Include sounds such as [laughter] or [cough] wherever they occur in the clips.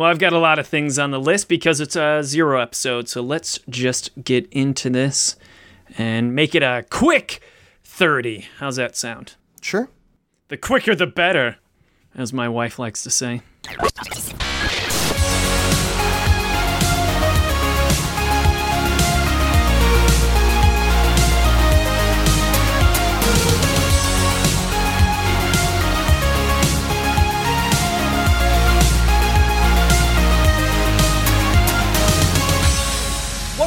Well, I've got a lot of things on the list because it's a zero episode. So let's just get into this and make it a quick 30. How's that sound? Sure. The quicker the better, as my wife likes to say.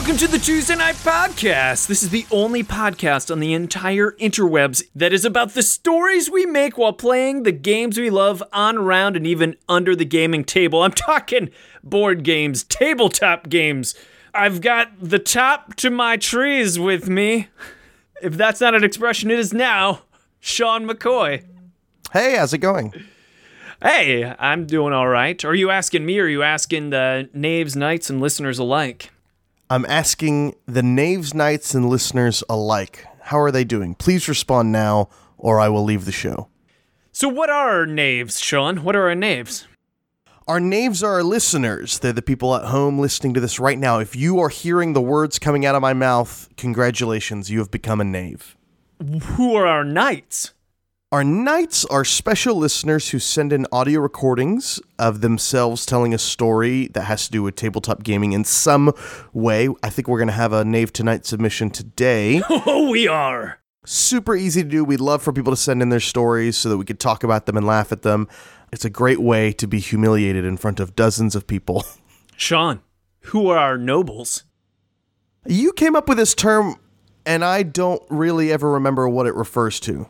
Welcome to the Tuesday Knight Podcast. This is the only podcast on the entire interwebs that is about the stories we make while playing the games we love on, round and even under the gaming table. I'm talking board games, tabletop games. I've got the top to my trees with me. If that's not an expression, it is now. Sean McCoy. Hey, how's it going? Hey, I'm doing all right. Are you asking me or are you asking the Knaves, Knights, and listeners alike? I'm asking the Knaves, Knights, and listeners alike. How are they doing? Please respond now, or I will leave the show. So, what are our knaves, Sean? What are our knaves? Our knaves are our listeners. They're the people at home listening to this right now. If you are hearing the words coming out of my mouth, congratulations, you have become a knave. Who are our knights? Our knights are special listeners who send in audio recordings of themselves telling a story that has to do with tabletop gaming in some way. I think we're going to have a Knave Tonight submission today. [laughs] Oh, we are. Super easy to do. We'd love for people to send in their stories so that we could talk about them and laugh at them. It's a great way to be humiliated in front of dozens of people. [laughs] Sean, who are our nobles? You came up with this term, and I don't really ever remember what it refers to.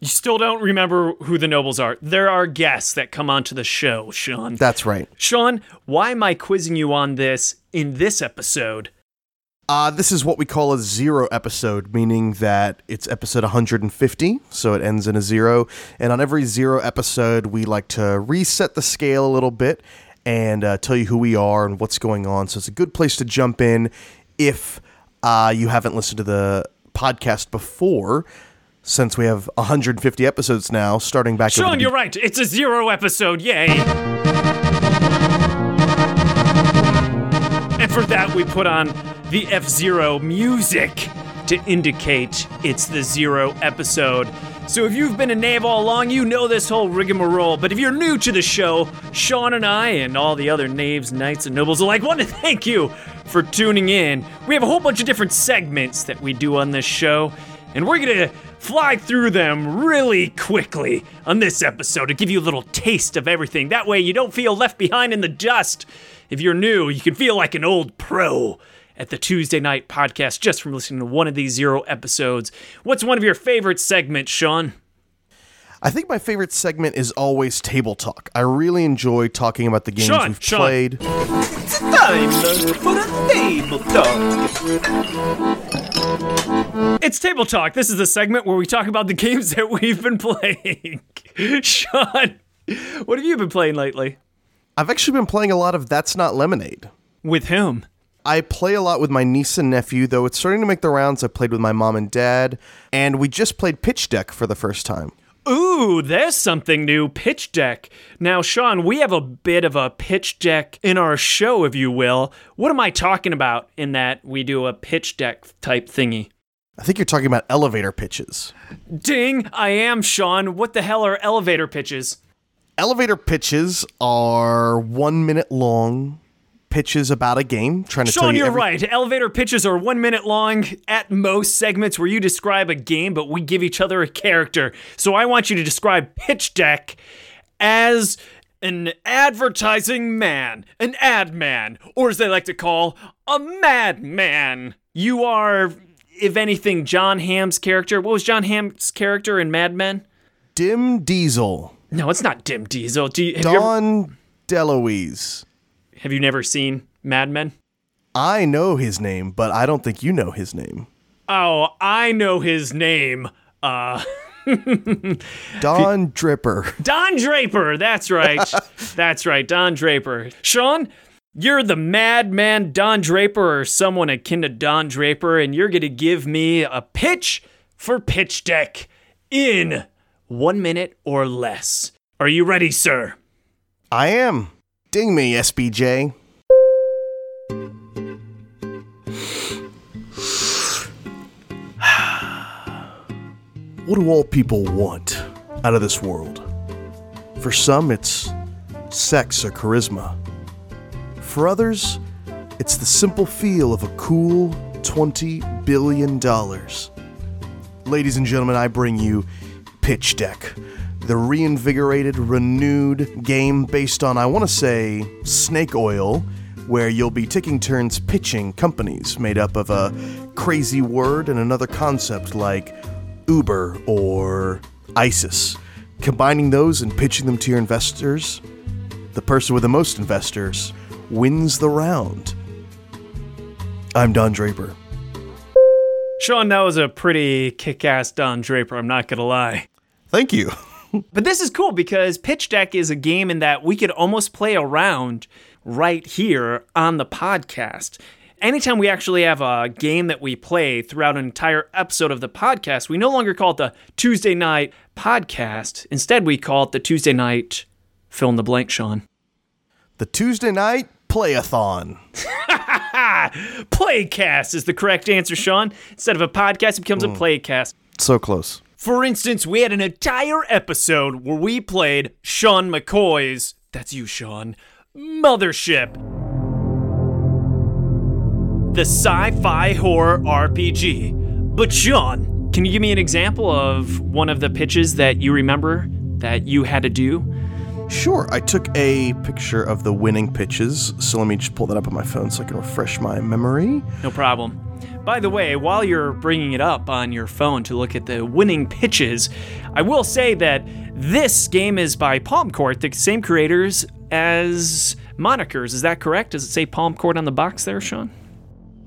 You still don't remember who the nobles are. There are guests that come onto the show, Sean. That's right. Sean, why am I quizzing you on this in this episode? Uh, this is what we call a zero episode, meaning that it's episode 150, so it ends in a zero. And on every zero episode, we like to reset the scale a little bit and uh, tell you who we are and what's going on. So it's a good place to jump in if uh, you haven't listened to the podcast before, since we have 150 episodes now, starting back. Sean, you're right. It's a zero episode. Yay. And for that, we put on the F Zero music to indicate it's the zero episode. So if you've been a knave all along, you know this whole rigmarole. But if you're new to the show, Sean and I and all the other knaves, knights, and nobles alike want to [laughs] thank you for tuning in. We have a whole bunch of different segments that we do on this show, and we're gonna fly through them really quickly on this episode to give you a little taste of everything. That way you don't feel left behind in the dust. If you're new, you can feel like an old pro at the Tuesday night podcast just from listening to one of these zero episodes. What's one of your favorite segments, Sean? I think my favorite segment is always table talk. I really enjoy talking about the games Sean, we've Sean. played. Time for a table talk. It's Table Talk. This is the segment where we talk about the [laughs] games that we've been playing. [laughs] Sean, what have you been playing lately? I've actually been playing a lot of That's Not Lemonade. With whom? I play a lot with my niece and nephew, though it's starting to make the rounds. I played with my mom and dad, and we just played Pitch Deck for the first time. Ooh, there's something new. Pitch deck. Now, Sean, we have a bit of a pitch deck in our show, if you will. What am I talking about in that we do a pitch deck type thingy? I think you're talking about elevator pitches. Ding, I am, Sean. What the hell are elevator pitches? Elevator pitches are one minute long pitches about a game, trying to tell Sean, you you're every- right. Elevator pitches are one minute long at most segments where you describe a game, but we give each other a character. So I want you to describe Pitch Deck as an advertising man, an ad man, or as they like to call, a madman. You are, if anything, Jon Hamm's character. What was Jon Hamm's character in Mad Men? Dim Diesel, No, it's not Dim Diesel. Do you, you ever- Don DeLuise. Have you never seen Mad Men? I know his name, but I don't think you know his name. Oh, I know his name. Uh, [laughs] Don Dripper. Don Draper. That's right. [laughs] That's right. Don Draper. Sean, you're the madman Don Draper or someone akin to Don Draper, and you're going to give me a pitch for Pitch Deck in one minute or less. Are you ready, sir? I am. Ding me, SBJ. what do all people want out of this world? For some, it's sex or charisma. For others, it's the simple feel of a cool $20 billion. Ladies and gentlemen, I bring you Pitch Deck, the reinvigorated, renewed game based on, I want to say, snake oil, where you'll be taking turns pitching companies made up of a crazy word and another concept like Uber or ISIS. Combining those and pitching them to your investors, the person with the most investors wins the round. I'm Don Draper. Sean, that was a pretty kick ass Don Draper, I'm not gonna lie. Thank you. [laughs] But this is cool because Pitch Deck is a game in that we could almost play around right here on the podcast. Anytime we actually have a game that we play throughout an entire episode of the podcast, we no longer call it the Tuesday night podcast. Instead, we call it the Tuesday night fill in the blank, Sean. The Tuesday night playathon. [laughs] Playcast is the correct answer, Sean. Instead of a podcast, it becomes a mm. playcast. So close. For instance, we had an entire episode where we played Sean McCoy's, that's you, Sean, Mothership. The sci fi horror RPG. But, Sean, can you give me an example of one of the pitches that you remember that you had to do? Sure, I took a picture of the winning pitches, so let me just pull that up on my phone so I can refresh my memory. No problem. By the way, while you're bringing it up on your phone to look at the winning pitches, I will say that this game is by Palm Court, the same creators as Monikers. Is that correct? Does it say Palm Court on the box there, Sean?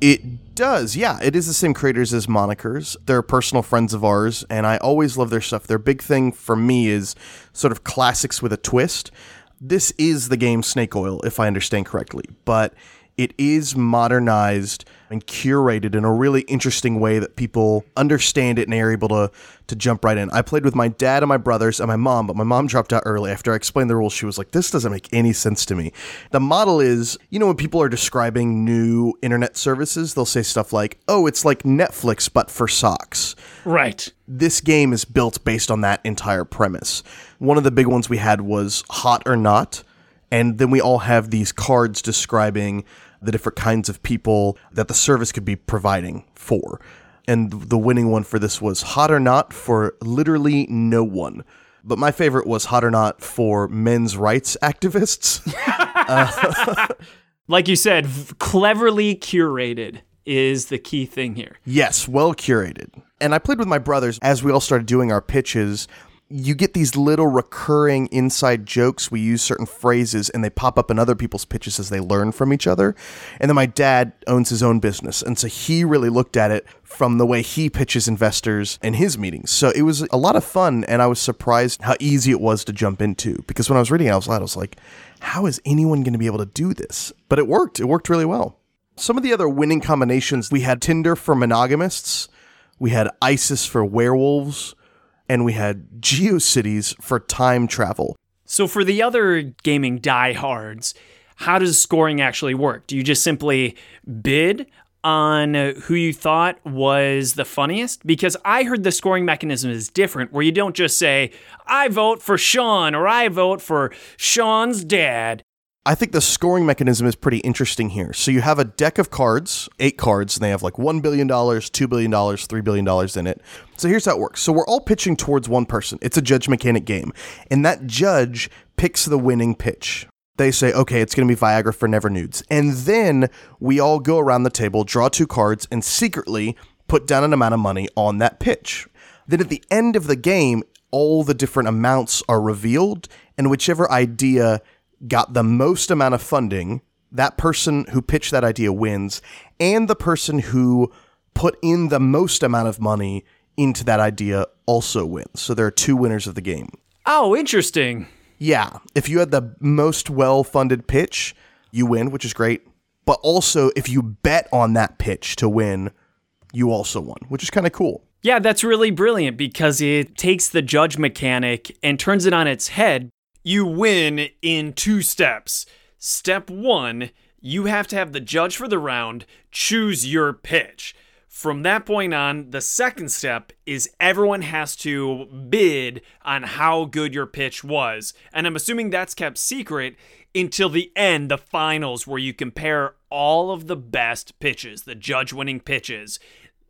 It does, yeah. It is the same creators as Monikers. They're personal friends of ours, and I always love their stuff. Their big thing for me is sort of classics with a twist. This is the game Snake Oil, if I understand correctly, but it is modernized and curated in a really interesting way that people understand it and are able to to jump right in. I played with my dad and my brothers and my mom, but my mom dropped out early after I explained the rules. She was like, "This doesn't make any sense to me." The model is, you know, when people are describing new internet services, they'll say stuff like, "Oh, it's like Netflix but for socks." Right. this game is built based on that entire premise. One of the big ones we had was hot or not, and then we all have these cards describing the different kinds of people that the service could be providing for. And the winning one for this was hot or not for literally no one. But my favorite was hot or not for men's rights activists. [laughs] Like you said, v- cleverly curated is the key thing here. Yes, well curated. And I played with my brothers as we all started doing our pitches. You get these little recurring inside jokes. We use certain phrases and they pop up in other people's pitches as they learn from each other. And then my dad owns his own business. And so he really looked at it from the way he pitches investors in his meetings. So it was a lot of fun. And I was surprised how easy it was to jump into because when I was reading it out loud, I was like, how is anyone going to be able to do this? But it worked. It worked really well. Some of the other winning combinations we had Tinder for monogamists, we had ISIS for werewolves, and we had GeoCities for time travel. So for the other gaming diehards, how does scoring actually work? Do you just simply bid on who you thought was the funniest? Because I heard the scoring mechanism is different, where you don't just say, I vote for Sean or I vote for Sean's dad. I think the scoring mechanism is pretty interesting here. So you have a deck of cards, eight cards, and they have like $1 billion, $2 billion, $3 billion in it. So here's how it works. So we're all pitching towards one person. It's a judge mechanic game. And that judge picks the winning pitch. They say, okay, it's going to be Viagra for Never Nudes. And then we all go around the table, draw two cards, and secretly put down an amount of money on that pitch. Then at the end of the game, all the different amounts are revealed, and whichever idea got the most amount of funding, that person who pitched that idea wins, and the person who put in the most amount of money into that idea also wins. So there are two winners of the game. Oh, interesting. Yeah, if you had the most well funded pitch, you win, which is great. But also, if you bet on that pitch to win, you also won, which is kind of cool. Yeah, that's really brilliant because it takes the judge mechanic and turns it on its head. You win in two steps. Step one, you have to have the judge for the round choose your pitch. From that point on, the second step is everyone has to bid on how good your pitch was. And I'm assuming that's kept secret until the end, the finals, where you compare all of the best pitches, the judge winning pitches.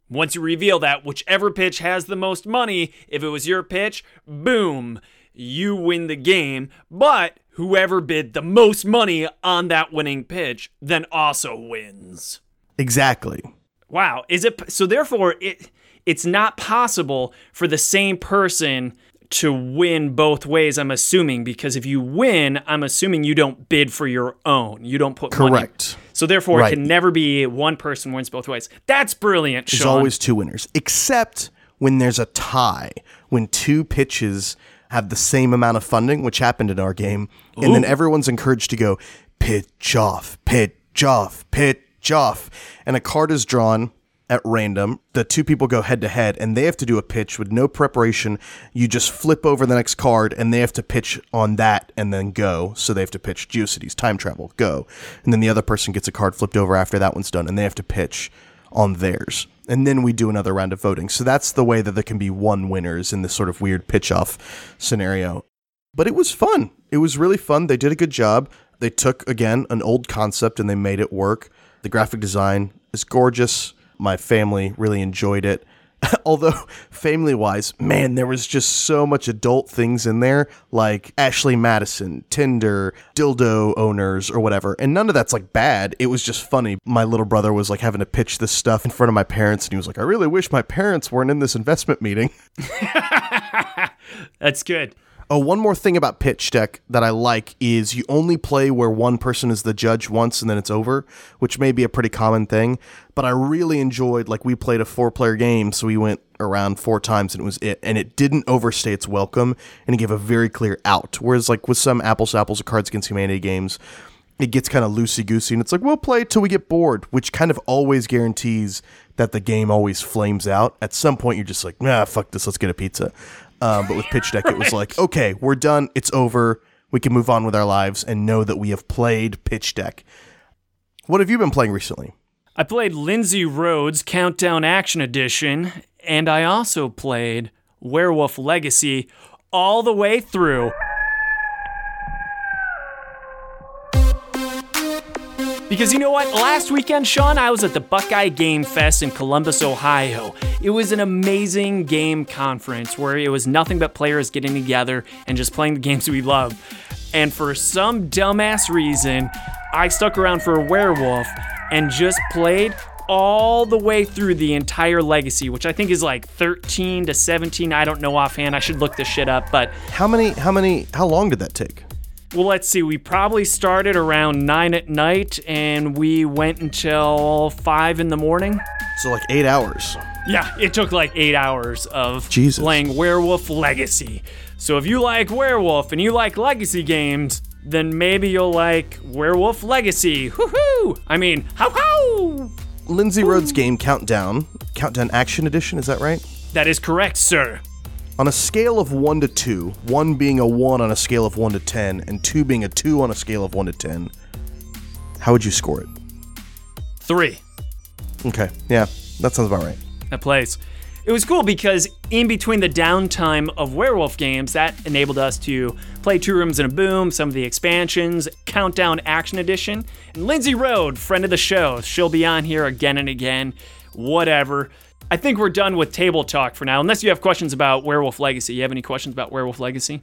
Once you reveal that, whichever pitch has the most money, if it was your pitch, boom, you win the game. But whoever bid the most money on that winning pitch then also wins. Exactly. Wow. Is it so therefore it it's not possible for the same person to win both ways, I'm assuming, because if you win, I'm assuming you don't bid for your own. You don't put money. Correct. So therefore Right. it can never be one person wins both ways. That's brilliant, There's always two winners, except when there's a tie, when two pitches have the same amount of funding, which happened in our game, and then everyone's encouraged to go pitch off, pitch off, pitch off, and a card is drawn at random. The two people go head to head, and they have to do a pitch with no preparation. You just flip over the next card, and they have to pitch on that and then go. So they have to pitch Geocities, time travel, go, and then the other person gets a card flipped over after that one's done, and they have to pitch on theirs. And then we do another round of voting. So that's the way that there can be one winners in this sort of weird pitch off scenario. But it was fun. It was really fun. They did a good job. They took, again, an old concept and they made it work. The graphic design is gorgeous. My family really enjoyed it. [laughs] Although, family wise, man, there was just so much adult things in there, like Ashley Madison, Tinder, dildo owners, or whatever. And none of that's like bad. It was just funny. My little brother was like having to pitch this stuff in front of my parents, and he was like, I really wish my parents weren't in this investment meeting. [laughs] [laughs] That's good. Oh, one more thing about pitch deck that I like is you only play where one person is the judge once and then it's over, which may be a pretty common thing. But I really enjoyed like we played a four player game, so we went around four times and it was it, and it didn't overstay its welcome and it gave a very clear out. Whereas like with some apples to apples or Cards Against Humanity games, it gets kind of loosey goosey and it's like we'll play till we get bored, which kind of always guarantees that the game always flames out. At some point, you're just like, nah, fuck this, let's get a pizza. Um, but with pitch deck, it was like, okay, we're done, it's over, we can move on with our lives and know that we have played pitch deck. What have you been playing recently? I played Lindsay Rhodes Countdown Action Edition, and I also played Werewolf Legacy all the way through. Because you know what? Last weekend, Sean, I was at the Buckeye Game Fest in Columbus, Ohio. It was an amazing game conference where it was nothing but players getting together and just playing the games [laughs] we love. And for some dumbass reason, I stuck around for a werewolf and just played all the way through the entire legacy, which I think is like 13 to 17. I don't know offhand. I should look this shit up, but How many, how many, how long did that take? Well, let's see. We probably started around 9 at night and we went until 5 in the morning. So like eight hours. Yeah, it took like eight hours of Jesus. playing Werewolf Legacy. So if you like Werewolf and you like Legacy games, then maybe you'll like Werewolf Legacy. Woohoo! I mean, how how? Lindsay Rhodes game Countdown, Countdown Action Edition, is that right? That is correct, sir. On a scale of 1 to 2, 1 being a 1 on a scale of 1 to 10, and 2 being a 2 on a scale of 1 to 10, how would you score it? Three. Okay, yeah, that sounds about right. that plays. It was cool because in between the downtime of werewolf games, that enabled us to play Two Rooms and a Boom, some of the expansions, Countdown Action Edition, and Lindsay Road, friend of the show. She'll be on here again and again. Whatever. I think we're done with table talk for now, unless you have questions about Werewolf Legacy. You have any questions about Werewolf Legacy?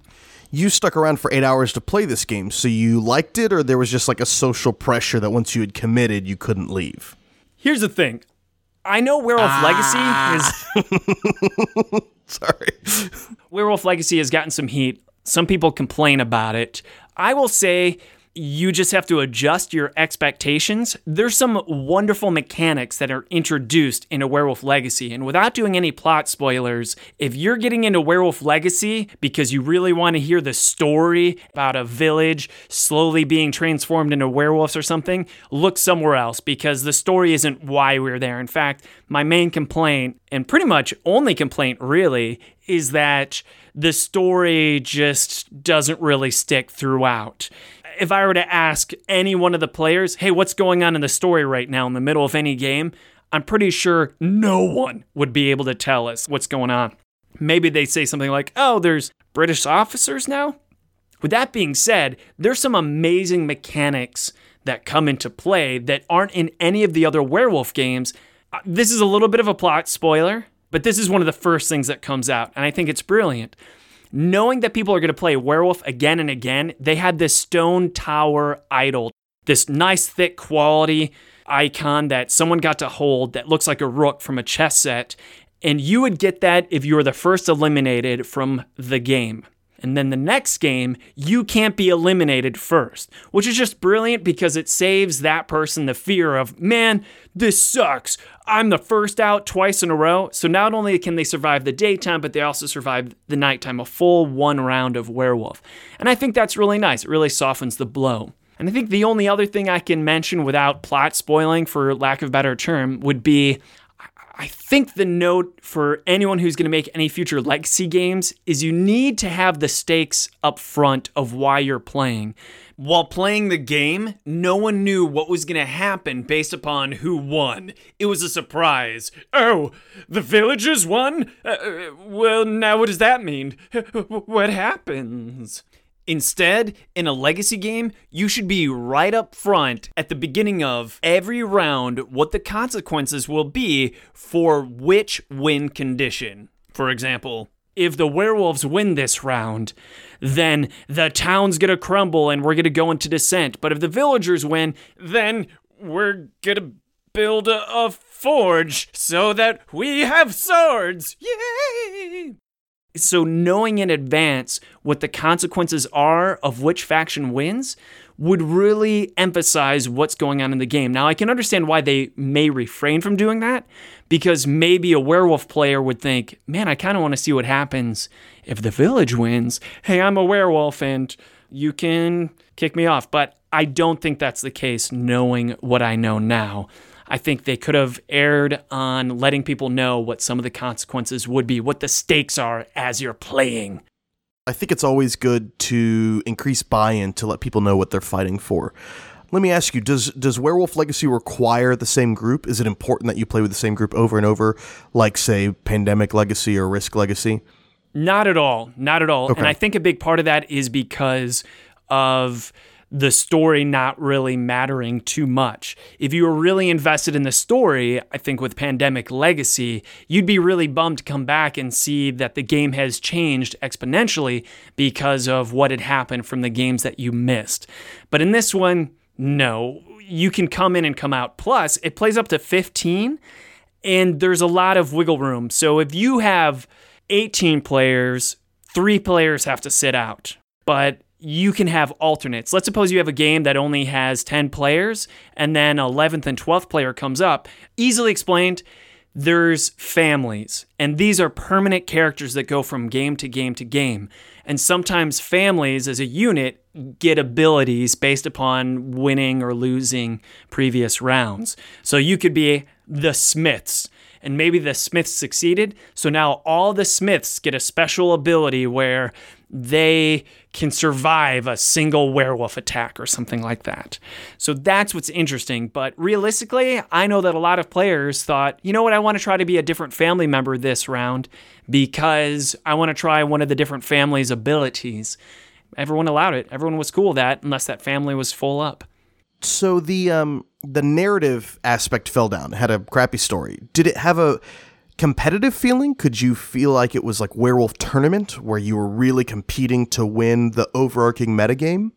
You stuck around for 8 hours to play this game, so you liked it, or there was just like a social pressure that once you had committed, you couldn't leave? Here's the thing. I know Werewolf ah. Legacy is [laughs] Sorry. Werewolf Legacy has gotten some heat. Some people complain about it. I will say you just have to adjust your expectations. There's some wonderful mechanics that are introduced into Werewolf Legacy. And without doing any plot spoilers, if you're getting into Werewolf Legacy because you really want to hear the story about a village slowly being transformed into werewolves or something, look somewhere else because the story isn't why we're there. In fact, my main complaint, and pretty much only complaint really, is that the story just doesn't really stick throughout. If I were to ask any one of the players, hey, what's going on in the story right now in the middle of any game? I'm pretty sure no one would be able to tell us what's going on. Maybe they say something like, oh, there's British officers now? With that being said, there's some amazing mechanics that come into play that aren't in any of the other werewolf games. Uh, This is a little bit of a plot spoiler, but this is one of the first things that comes out, and I think it's brilliant. Knowing that people are going to play werewolf again and again, they had this stone tower idol, this nice, thick quality icon that someone got to hold that looks like a rook from a chess set. And you would get that if you were the first eliminated from the game. And then the next game, you can't be eliminated first, which is just brilliant because it saves that person the fear of, man, this sucks. I'm the first out twice in a row. So not only can they survive the daytime, but they also survive the nighttime, a full one round of werewolf. And I think that's really nice. It really softens the blow. And I think the only other thing I can mention without plot spoiling, for lack of a better term, would be I think the note for anyone who's going to make any future legacy games is you need to have the stakes up front of why you're playing. While playing the game, no one knew what was going to happen based upon who won. It was a surprise. Oh, the villagers won? Uh, uh, well, now what does that mean? [laughs] What happens? Instead, in a legacy game, you should be right up front at the beginning of every round what the consequences will be for which win condition. For example, if the werewolves win this round, then the town's gonna crumble and we're gonna go into descent. But if the villagers win, then we're gonna build a, a forge so that we have swords. Yay! So, knowing in advance what the consequences are of which faction wins would really emphasize what's going on in the game. Now, I can understand why they may refrain from doing that because maybe a werewolf player would think, man, I kind of want to see what happens if the village wins. Hey, I'm a werewolf and you can kick me off. But I don't think that's the case knowing what I know now. I think they could have erred on letting people know what some of the consequences would be, what the stakes are as you're playing. I think it's always good to increase buy-in to let people know what they're fighting for. Let me ask you, does does Werewolf Legacy require the same group? Is it important that you play with the same group over and over, like say Pandemic Legacy or Risk Legacy? Not at all. Not at all. Okay. And I think a big part of that is because of the story not really mattering too much. If you were really invested in the story, I think with Pandemic Legacy, you'd be really bummed to come back and see that the game has changed exponentially because of what had happened from the games that you missed. But in this one, no. You can come in and come out. Plus, it plays up to 15 and there's a lot of wiggle room. So if you have 18 players, three players have to sit out. But you can have alternates. Let's suppose you have a game that only has 10 players and then 11th and 12th player comes up. Easily explained, there's families, and these are permanent characters that go from game to game to game. And sometimes families as a unit get abilities based upon winning or losing previous rounds. So you could be the Smiths, and maybe the Smiths succeeded. So now all the Smiths get a special ability where they can survive a single werewolf attack or something like that. So that's what's interesting. But realistically, I know that a lot of players thought, you know what, I want to try to be a different family member this round because I want to try one of the different family's abilities. Everyone allowed it. Everyone was cool with that, unless that family was full up. So the um the narrative aspect fell down. Had a crappy story. Did it have a competitive feeling? Could you feel like it was like Werewolf Tournament where you were really competing to win the overarching metagame?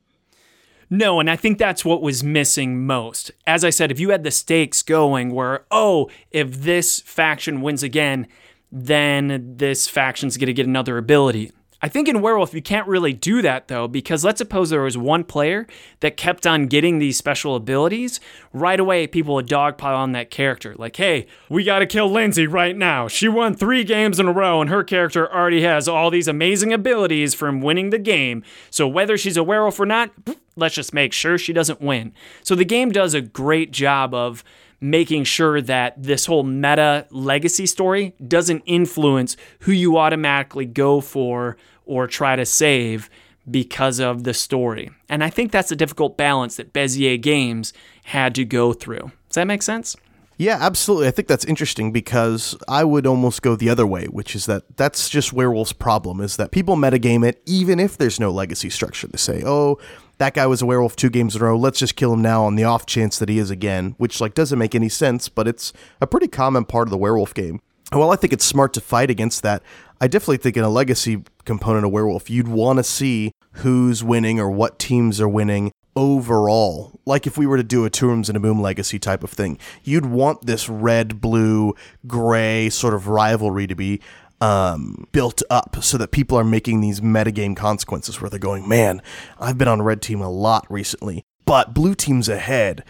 No, and I think that's what was missing most. As I said, if you had the stakes going where, oh, if this faction wins again, then this faction's going to get another ability. I think in Werewolf, you can't really do that though, because let's suppose there was one player that kept on getting these special abilities. Right away, people would dogpile on that character. Like, hey, we gotta kill Lindsay right now. She won three games in a row, and her character already has all these amazing abilities from winning the game. So whether she's a werewolf or not, let's just make sure she doesn't win. So the game does a great job of making sure that this whole meta legacy story doesn't influence who you automatically go for or try to save because of the story. And I think that's a difficult balance that Bezier Games had to go through. Does that make sense? Yeah, absolutely. I think that's interesting because I would almost go the other way, which is that that's just Werewolf's problem is that people metagame it even if there's no legacy structure. They say, "Oh, that guy was a werewolf two games in a row. Let's just kill him now on the off chance that he is again," which like doesn't make any sense, but it's a pretty common part of the werewolf game. While I think it's smart to fight against that, I definitely think in a legacy component of werewolf, you'd want to see who's winning or what teams are winning overall. Like if we were to do a Two Rooms and a Boom legacy type of thing, you'd want this red, blue, gray sort of rivalry to be um, built up so that people are making these metagame consequences where they're going, man, I've been on red team a lot recently, but blue team's ahead.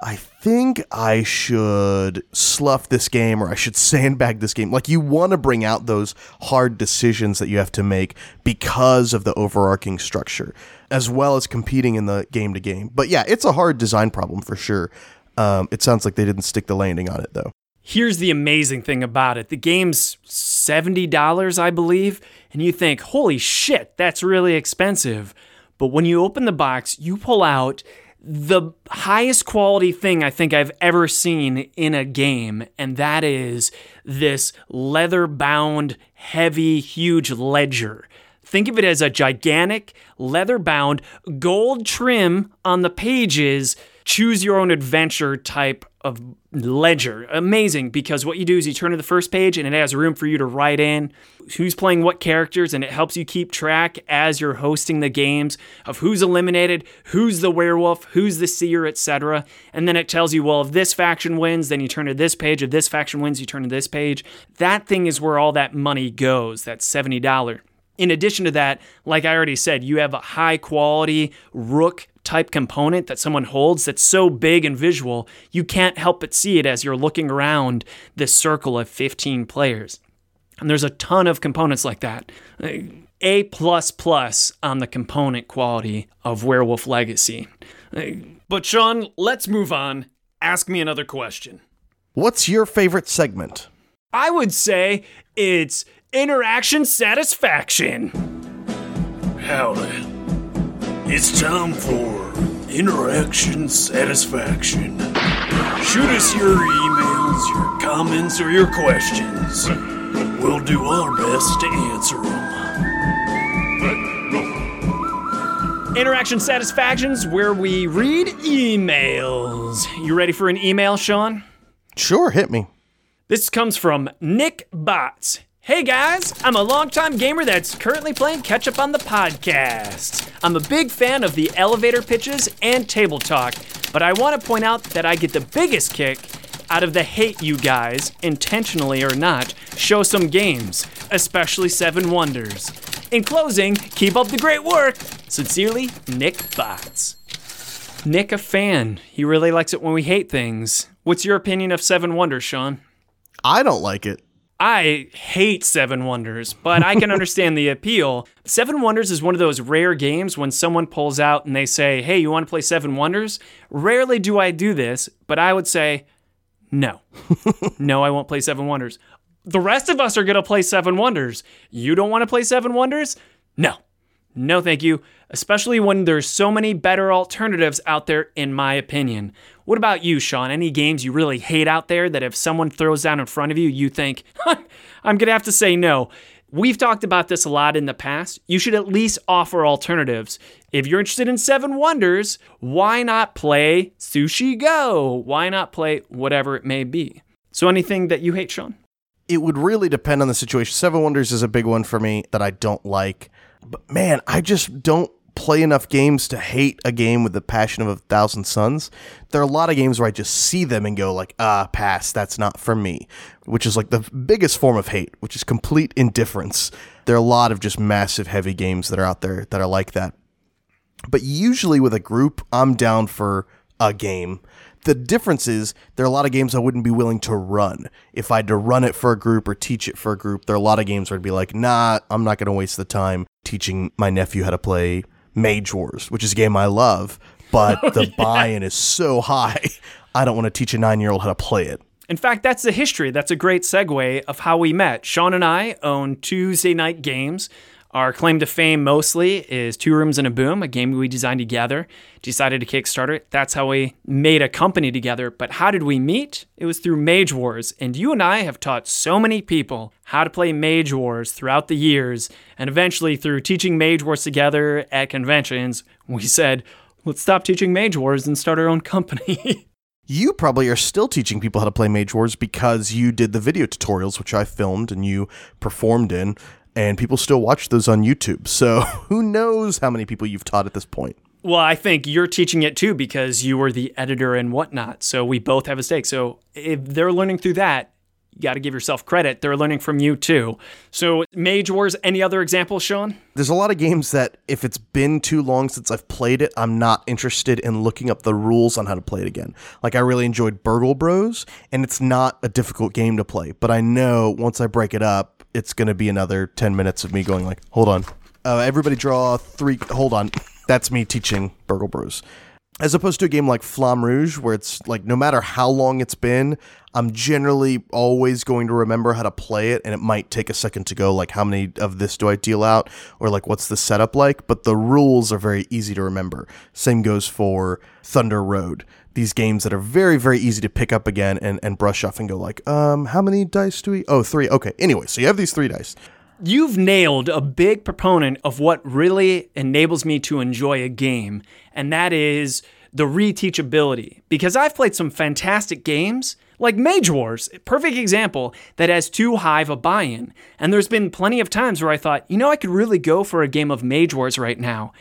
I think I should slough this game or I should [laughs] sandbag this game. Like, you want to bring out those hard decisions that you have to make because of the overarching structure, as well as competing in the game to game. But yeah, it's a hard design problem for sure. Um, it sounds like they didn't stick the landing on it, though. Here's the amazing thing about it the game's $70, I believe, and you think, holy shit, that's really expensive. But when you open the box, you pull out the highest quality thing I think I've ever seen in a game, and that is this leather bound, heavy, huge ledger. Think of it as a gigantic, leather bound, gold trim on the pages, choose your own adventure type of ledger. Amazing because what you do is you turn to the first page and it has room for you to write in who's playing what characters and it helps you keep track as you're hosting the games of who's eliminated, who's the werewolf, who's the seer, etc. And then it tells you, well, if this faction wins, then you turn to this page. If this faction wins, you turn to this page. That thing is where all that money goes. that $70. In addition to that, like I already said, you have a high quality rook type component that someone holds that's so big and visual, you can't help but see it as you're looking around this circle of 15 players. And there's a ton of components like that. A plus plus on the component quality of Werewolf Legacy. But Sean, let's move on. Ask me another question. What's your favorite segment? I would say it's interaction satisfaction. Howdy. It's time for interaction satisfaction. Shoot us your emails, your comments, or your questions. We'll do our best to answer them. Interaction satisfactions where we read emails. You ready for an email, Sean? Sure, hit me. This comes from Nick Bots. Hey guys, I'm a longtime gamer that's currently playing catch up on the podcast. I'm a big fan of the elevator pitches and table talk, but I want to point out that I get the biggest kick out of the hate you guys, intentionally or not, show some games, especially Seven Wonders. In closing, keep up the great work. Sincerely, Nick Bots. Nick, a fan. He really likes it when we hate things. What's your opinion of Seven Wonders, Sean? I don't like it. I hate Seven Wonders, but I can [laughs] understand the appeal. Seven Wonders is one of those rare games when someone pulls out and they say, Hey, you want to play Seven Wonders? Rarely do I do this, but I would say, No. [laughs] no, I won't play Seven Wonders. The rest of us are going to play Seven Wonders. You don't want to play Seven Wonders? No. No, thank you. Especially when there's so many better alternatives out there, in my opinion. What about you, Sean? Any games you really hate out there that if someone throws down in front of you, you think, [laughs] I'm going to have to say no? We've talked about this a lot in the past. You should at least offer alternatives. If you're interested in Seven Wonders, why not play Sushi Go? Why not play whatever it may be? So, anything that you hate, Sean? It would really depend on the situation. Seven Wonders is a big one for me that I don't like. But man, I just don't play enough games to hate a game with the passion of a thousand suns. There are a lot of games where I just see them and go like, ah, pass, that's not for me, which is like the biggest form of hate, which is complete indifference. There are a lot of just massive heavy games that are out there that are like that. But usually with a group, I'm down for a game. The difference is there are a lot of games I wouldn't be willing to run. If I had to run it for a group or teach it for a group, there are a lot of games where I'd be like, nah, I'm not going to waste the time teaching my nephew how to play Mage Wars, which is a game I love, but [laughs] oh, the yeah. buy-in is so high. I don't want to teach a nine-year-old how to play it. In fact, that's the history. That's a great segue of how we met. Sean and I own Tuesday Knight Games. Our claim to fame mostly is Two Rooms and a Boom, a game we designed together. Decided to Kickstarter it. That's how we made a company together. But how did we meet? It was through Mage Wars. And you and I have taught so many people how to play Mage Wars throughout the years. And eventually, through teaching Mage Wars together at conventions, we said, let's stop teaching Mage Wars and start our own company. [laughs] You probably are still teaching people how to play Mage Wars because you did the video tutorials, which I filmed and you performed in, and people still watch those on YouTube. So [laughs] who knows how many people you've taught at this point? Well, I think you're teaching it too because you were the editor and whatnot. So we both have a stake. So if they're learning through that, you got to give yourself credit. They're learning from you too. So, Mage Wars, any other examples, Sean? There's a lot of games that if it's been too long since I've played it, I'm not interested in looking up the rules on how to play it again. Like I really enjoyed Burgle Bros, and it's not a difficult game to play, but I know once I break it up, it's going to be another 10 minutes of me going like, "Hold on. Uh, everybody draw 3 hold on." That's me teaching Burgle Bros as opposed to a game like Flamme Rouge, where it's like no matter how long it's been, I'm generally always going to remember how to play it, and it might take a second to go, like, how many of this do I deal out, or like, what's the setup like? But the rules are very easy to remember. Same goes for Thunder Road. These games that are very, very easy to pick up again and, and brush off and go, like, um, how many dice do we? Oh, three. Okay. Anyway, so you have these three dice. You've nailed a big proponent of what really enables me to enjoy a game, and that is the reteachability. Because I've played some fantastic games, like Mage Wars, perfect example that has too high of a buy in. And there's been plenty of times where I thought, you know, I could really go for a game of Mage Wars right now.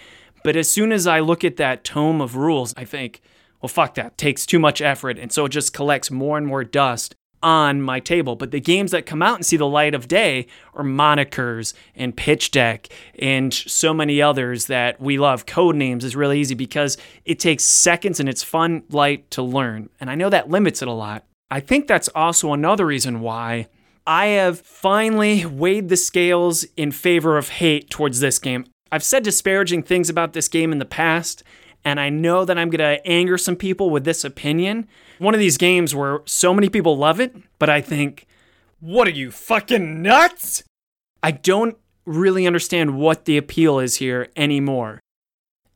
But as soon as I look at that tome of rules, I think, well, fuck that. takes too much effort. And so it just collects more and more dust on my table. But the games that come out and see the light of day are Monikers and Pitch Deck and so many others that we love. Codenames is really easy because it takes seconds and it's fun, light to learn. And I know that limits it a lot. I think that's also another reason why I have finally weighed the scales in favor of hate towards this game. I've said disparaging things about this game in the past, and I know that I'm going to anger some people with this opinion. One of these games where so many people love it, but I think, what are you fucking nuts? I don't really understand what the appeal is here anymore,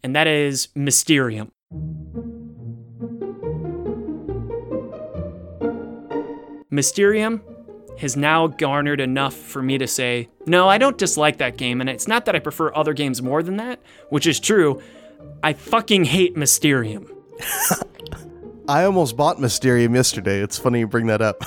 and that is Mysterium. Mysterium has now garnered enough for me to say, no, I don't dislike that game, and it's not that I prefer other games more than that, which is true. I fucking hate Mysterium. [laughs] I almost bought Mysterium yesterday. It's funny you bring that up.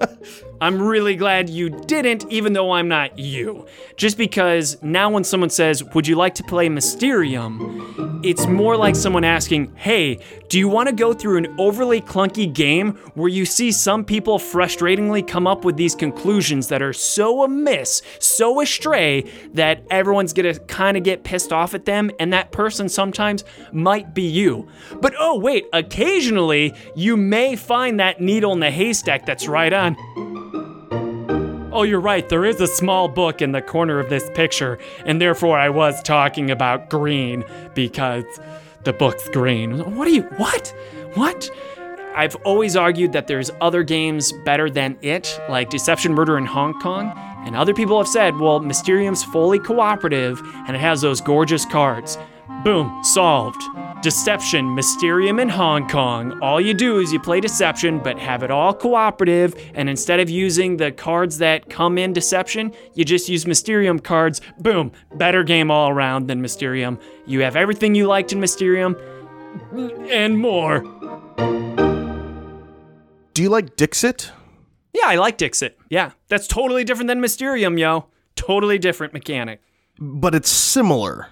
[laughs] I'm really glad you didn't, even though I'm not you. Just because now when someone says, Would you like to play Mysterium? It's more like someone asking, Hey, do you want to go through an overly clunky game where you see some people frustratingly come up with these conclusions that are so amiss, so astray, that everyone's gonna kind of get pissed off at them, and that person sometimes might be you. But oh, wait, occasionally you may find that needle in the haystack that's right on. Oh, you're right, there is a small book in the corner of this picture, and therefore I was talking about green because the book's green. What are you, what? What? I've always argued that there's other games better than it, like Deception Murder in Hong Kong, and other people have said, well, Mysterium's fully cooperative and it has those gorgeous cards. Boom, solved. Deception, Mysterium in Hong Kong. All you do is you play Deception, but have it all cooperative, and instead of using the cards that come in Deception, you just use Mysterium cards. Boom, better game all around than Mysterium. You have everything you liked in Mysterium, and more. Do you like Dixit? Yeah, I like Dixit. Yeah, that's totally different than Mysterium, yo. Totally different mechanic. But it's similar.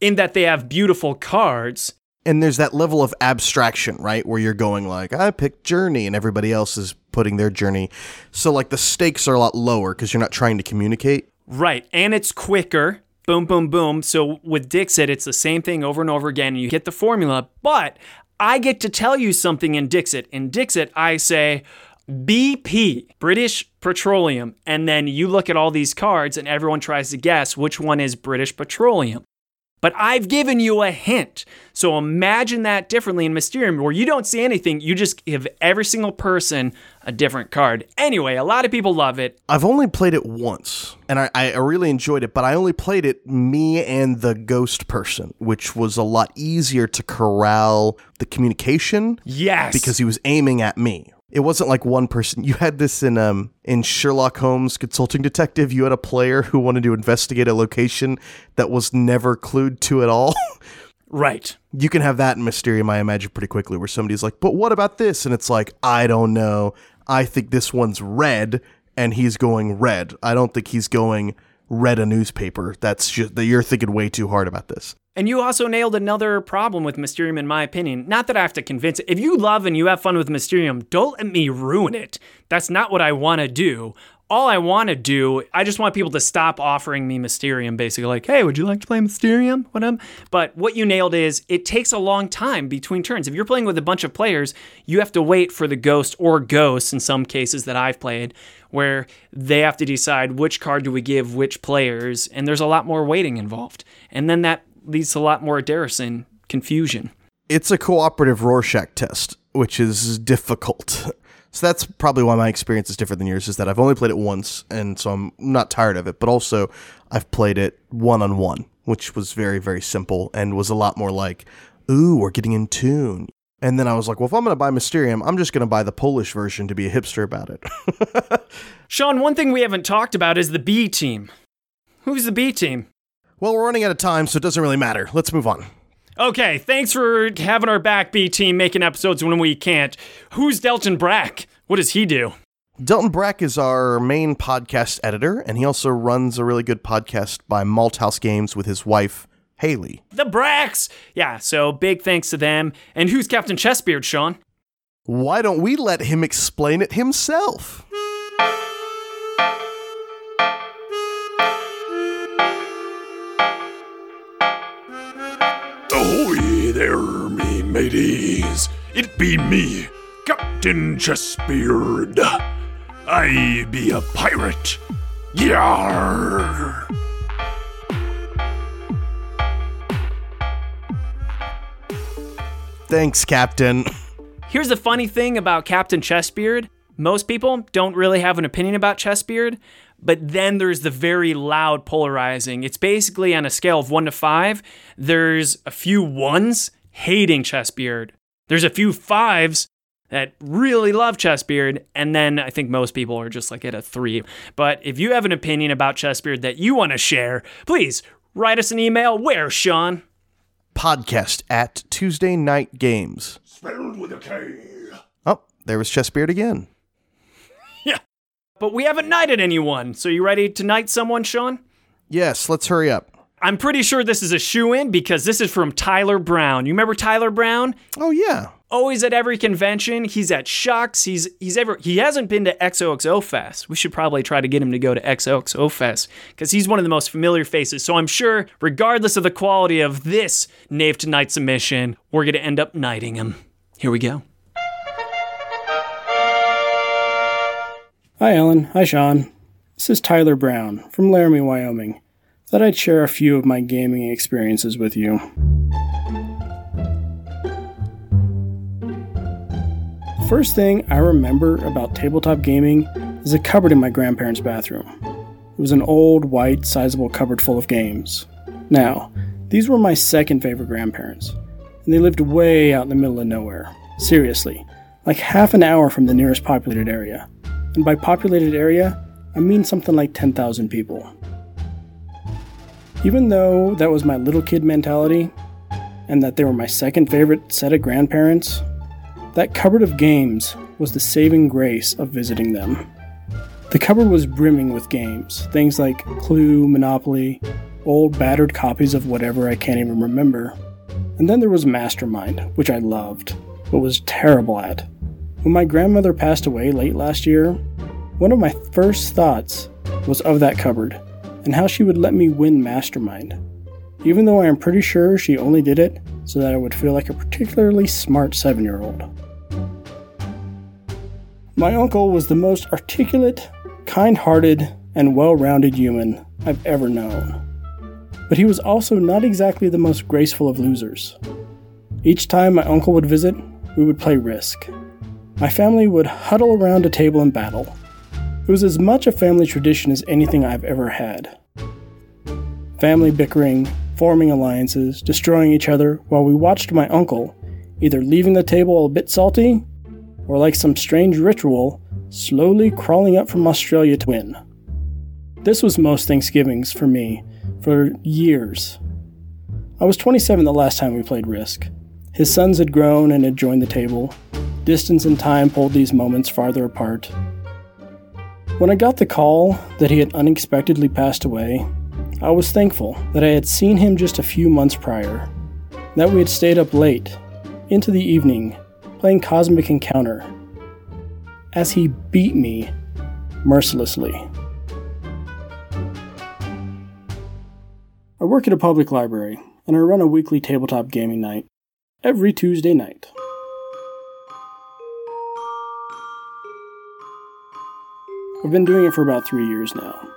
In that they have beautiful cards, and there's that level of abstraction, right? Where you're going like, I picked Journey and everybody else is putting their journey. So like the stakes are a lot lower because you're not trying to communicate. Right. And it's quicker. Boom, boom, boom. So with Dixit, it's the same thing over and over again. And you get the formula, but I get to tell you something in Dixit. In Dixit, I say, BP, British Petroleum. And then you look at all these cards and everyone tries to guess which one is British Petroleum. But I've given you a hint. So imagine that differently in Mysterium, where you don't see anything, you just give every single person a different card. Anyway, a lot of people love it. I've only played it once, and I, I really enjoyed it, but I only played it me and the ghost person, which was a lot easier to corral the communication Yes. because he was aiming at me. It wasn't like one person. You had this in um in Sherlock Holmes Consulting Detective. You had a player who wanted to investigate a location that was never clued to at all. [laughs] Right. you can have that in Mysterium, I imagine, pretty quickly, where somebody's like, "But what about this?" And it's like, "I don't know. I think this one's red, and he's going red. I don't think he's going read a newspaper. That's just that you're thinking way too hard about this." And you also nailed another problem with Mysterium, in my opinion. Not that I have to convince it. If you love and you have fun with Mysterium, don't let me ruin it. That's not what I want to do. All I want to do, I just want people to stop offering me Mysterium, basically, like, hey, would you like to play Mysterium? What um? But what you nailed is it takes a long time between turns. If you're playing with a bunch of players, you have to wait for the ghost or ghosts in some cases that I've played, where they have to decide which card do we give which players, and there's a lot more waiting involved. And then that leads to a lot more Darrison confusion. It's a cooperative Rorschach test, which is difficult. So that's probably why my experience is different than yours. Is that I've only played it once, and so I'm not tired of it. But also, I've played it one on one, which was very very simple and was a lot more like, "Ooh, we're getting in tune." And then I was like, "Well, if I'm going to buy Mysterium, I'm just going to buy the Polish version to be a hipster about it." [laughs] Sean, one thing we haven't talked about is the B team. Who's the B team? well, we're running out of time, so it doesn't really matter. Let's move on. Okay, thanks for having our back B team making episodes when we can't. Who's Delton Brack? What does he do? Delton Brack is our main podcast editor, and he also runs a really good podcast by Malthouse Games with his wife, Haley. The Bracks! Yeah, so big thanks to them. And who's Captain Chessbeard, Sean? Why don't we let him explain it himself? Hmm. Oh, Ahoy there, me mateys. It be me, Captain Chessbeard. I be a pirate. Yar! Thanks, Captain. Here's the funny thing about Captain Chessbeard. Most people don't really have an opinion about Chessbeard, but then there's the very loud polarizing. It's basically on a scale of one to five, there's a few ones hating Chessbeard. There's a few fives that really love Chessbeard, and then I think most people are just like at a three. But if you have an opinion about Chessbeard that you want to share, please write us an email. Where, Sean? Podcast at Tuesday Knight Games. Spelled with a K. Oh, there was Chessbeard again. But we haven't knighted anyone. So you ready to knight someone, Sean? Yes, let's hurry up. I'm pretty sure this is a shoe in because this is from Tyler Brown. You remember Tyler Brown? Oh, yeah. Always at every convention. He's at SHUX. He's he's ever he hasn't been to XOXO Fest. We should probably try to get him to go to XOXO Fest because he's one of the most familiar faces. So I'm sure, regardless of the quality of this Knave to Knight submission, we're gonna end up knighting him. Here we go. Hi, Ellen. Hi, Sean. This is Tyler Brown from Laramie, Wyoming. Thought I'd share a few of my gaming experiences with you. First thing I remember about tabletop gaming is a cupboard in my grandparents' bathroom. It was an old, white, sizable cupboard full of games. Now, these were my second favorite grandparents, and they lived way out in the middle of nowhere. Seriously, like half an hour from the nearest populated area. And by populated area, I mean something like 10,000 people. Even though that was my little kid mentality, and that they were my second favorite set of grandparents, that cupboard of games was the saving grace of visiting them. The cupboard was brimming with games, things like Clue, Monopoly, old battered copies of whatever I can't even remember. And then there was Mastermind, which I loved, but was terrible at. When my grandmother passed away late last year, one of my first thoughts was of that cupboard and how she would let me win Mastermind, even though I am pretty sure she only did it so that I would feel like a particularly smart seven year old. My uncle was the most articulate, kind hearted, and well rounded human I've ever known. but he was also not exactly the most graceful of losers. Each time my uncle would visit, we would play Risk. My family would huddle around a table and battle. It was as much a family tradition as anything I've ever had. Family bickering, forming alliances, destroying each other while we watched my uncle either leaving the table a bit salty or like some strange ritual, slowly crawling up from Australia to win. This was most Thanksgivings for me for years. I was 27 the last time we played Risk. His sons had grown and had joined the table. Distance and time pulled these moments farther apart. When I got the call that he had unexpectedly passed away, I was thankful that I had seen him just a few months prior, that we had stayed up late, into the evening, playing Cosmic Encounter, as he beat me mercilessly. I work at a public library, and I run a weekly tabletop gaming night every Tuesday night. I've been doing it for about three years now.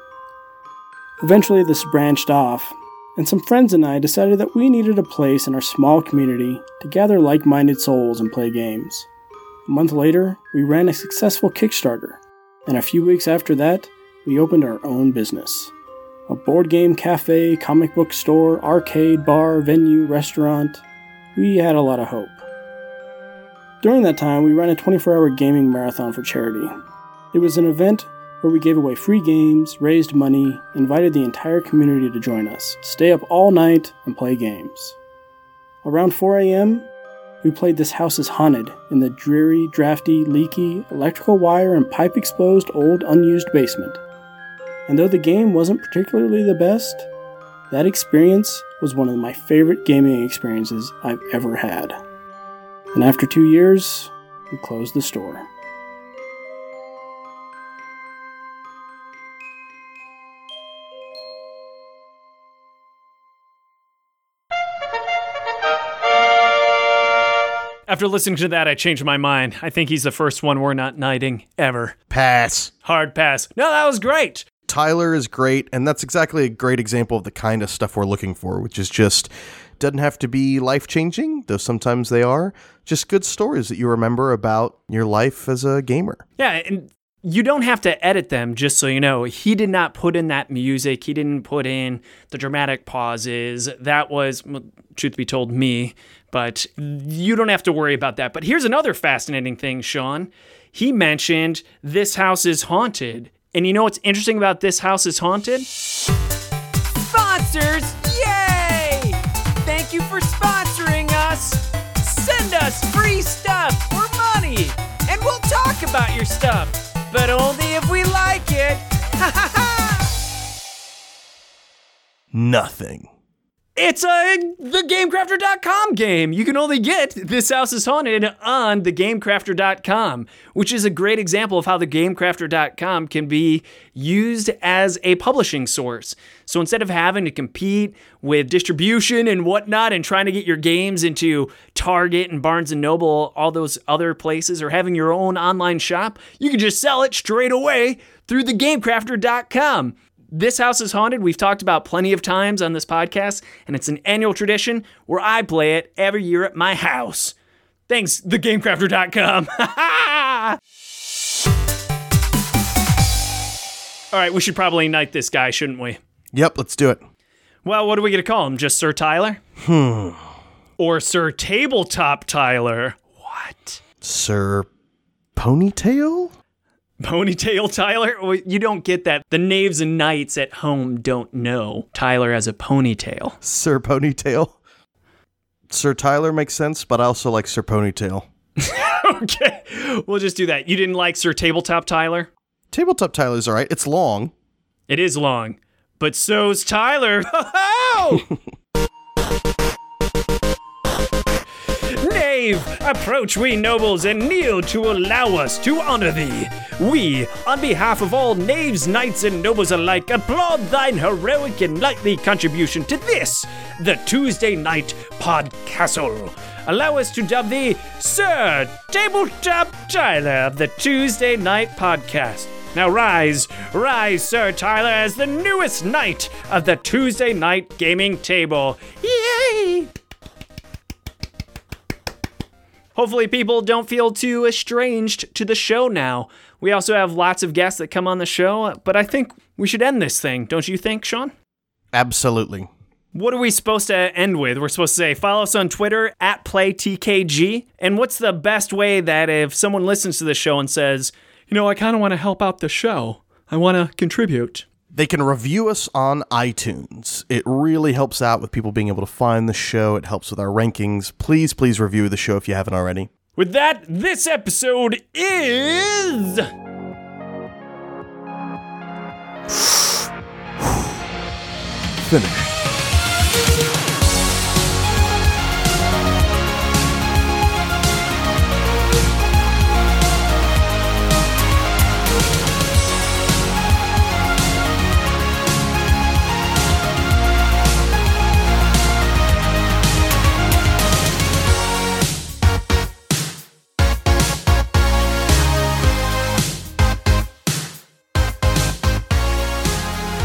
Eventually, this branched off, and some friends and I decided that we needed a place in our small community to gather like minded souls and play games. A month later, we ran a successful Kickstarter, and a few weeks after that, we opened our own business a board game cafe, comic book store, arcade, bar, venue, restaurant. We had a lot of hope. During that time, we ran a 24 hour gaming marathon for charity. It was an event where we gave away free games, raised money, invited the entire community to join us, stay up all night, and play games. Around 4 a.m., we played This House is Haunted in the dreary, drafty, leaky, electrical wire and pipe exposed old unused basement. And though the game wasn't particularly the best, that experience was one of my favorite gaming experiences I've ever had. And after two years, we closed the store. After listening to that, I changed my mind. I think he's the first one we're not knighting ever. Pass. Hard pass. No, that was great. Tyler is great, and that's exactly a great example of the kind of stuff we're looking for, which is just doesn't have to be life changing, though sometimes they are. Just good stories that you remember about your life as a gamer. Yeah, and you don't have to edit them, just so you know. He did not put in that music. He didn't put in the dramatic pauses. That was, truth be told, me. But you don't have to worry about that. But here's another fascinating thing, Sean. He mentioned this house is haunted. And you know what's interesting about this house is haunted? Sponsors! Yay! Thank you for sponsoring us. Send us free stuff or money, and we'll talk about your stuff, but only if we like it. Ha ha ha! Nothing. It's a thegamecrafter.com game. You can only get This House is Haunted on thegamecrafter.com, which is a great example of how thegamecrafter.com can be used as a publishing source. So instead of having to compete with distribution and whatnot and trying to get your games into Target and Barnes and Noble, all those other places, or having your own online shop, you can just sell it straight away through thegamecrafter.com. This House is Haunted, we've talked about plenty of times on this podcast, and it's an annual tradition where I play it every year at my house. Thanks, thegamecrafter.com. [laughs] All right, we should probably knight this guy, shouldn't we? Yep, let's do it. Well, what are we going to call him? Just Sir Tyler? Hmm. Or Sir Tabletop Tyler? What? Sir Ponytail? [laughs] Ponytail Tyler? Well, You don't get that. The knaves and knights at home don't know Tyler has a ponytail. Sir Ponytail? Sir Tyler makes sense, but I also like Sir Ponytail. [laughs] okay, we'll just do that. You didn't like Sir Tabletop Tyler? Tabletop Tyler's alright. It's long. It is long, but so's Tyler. [laughs] Approach we nobles and kneel to allow us to honor thee. We, on behalf of all knaves, knights, and nobles alike, applaud thine heroic and knightly contribution to this, the Tuesday Knight Podcastle. Allow us to dub thee Sir Tabletop Tyler of the Tuesday Knight Podcast. Now rise, rise, Sir Tyler, as the newest knight of the Tuesday night gaming table. Yay! Hopefully, people don't feel too estranged to the show now. We also have lots of guests that come on the show, but I think we should end this thing, don't you think, Sean? Absolutely. What are we supposed to end with? We're supposed to say, follow us on Twitter at PlayTKG. And what's the best way that if someone listens to the show and says, you know, I kind of want to help out the show, I want to contribute? They can review us on iTunes. It really helps out with people being able to find the show. It helps with our rankings. Please, please review the show if you haven't already. With that, this episode is. Finish.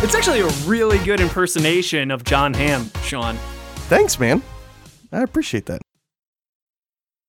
It's actually a really good impersonation of Jon Hamm, Sean. Thanks, man. I appreciate that.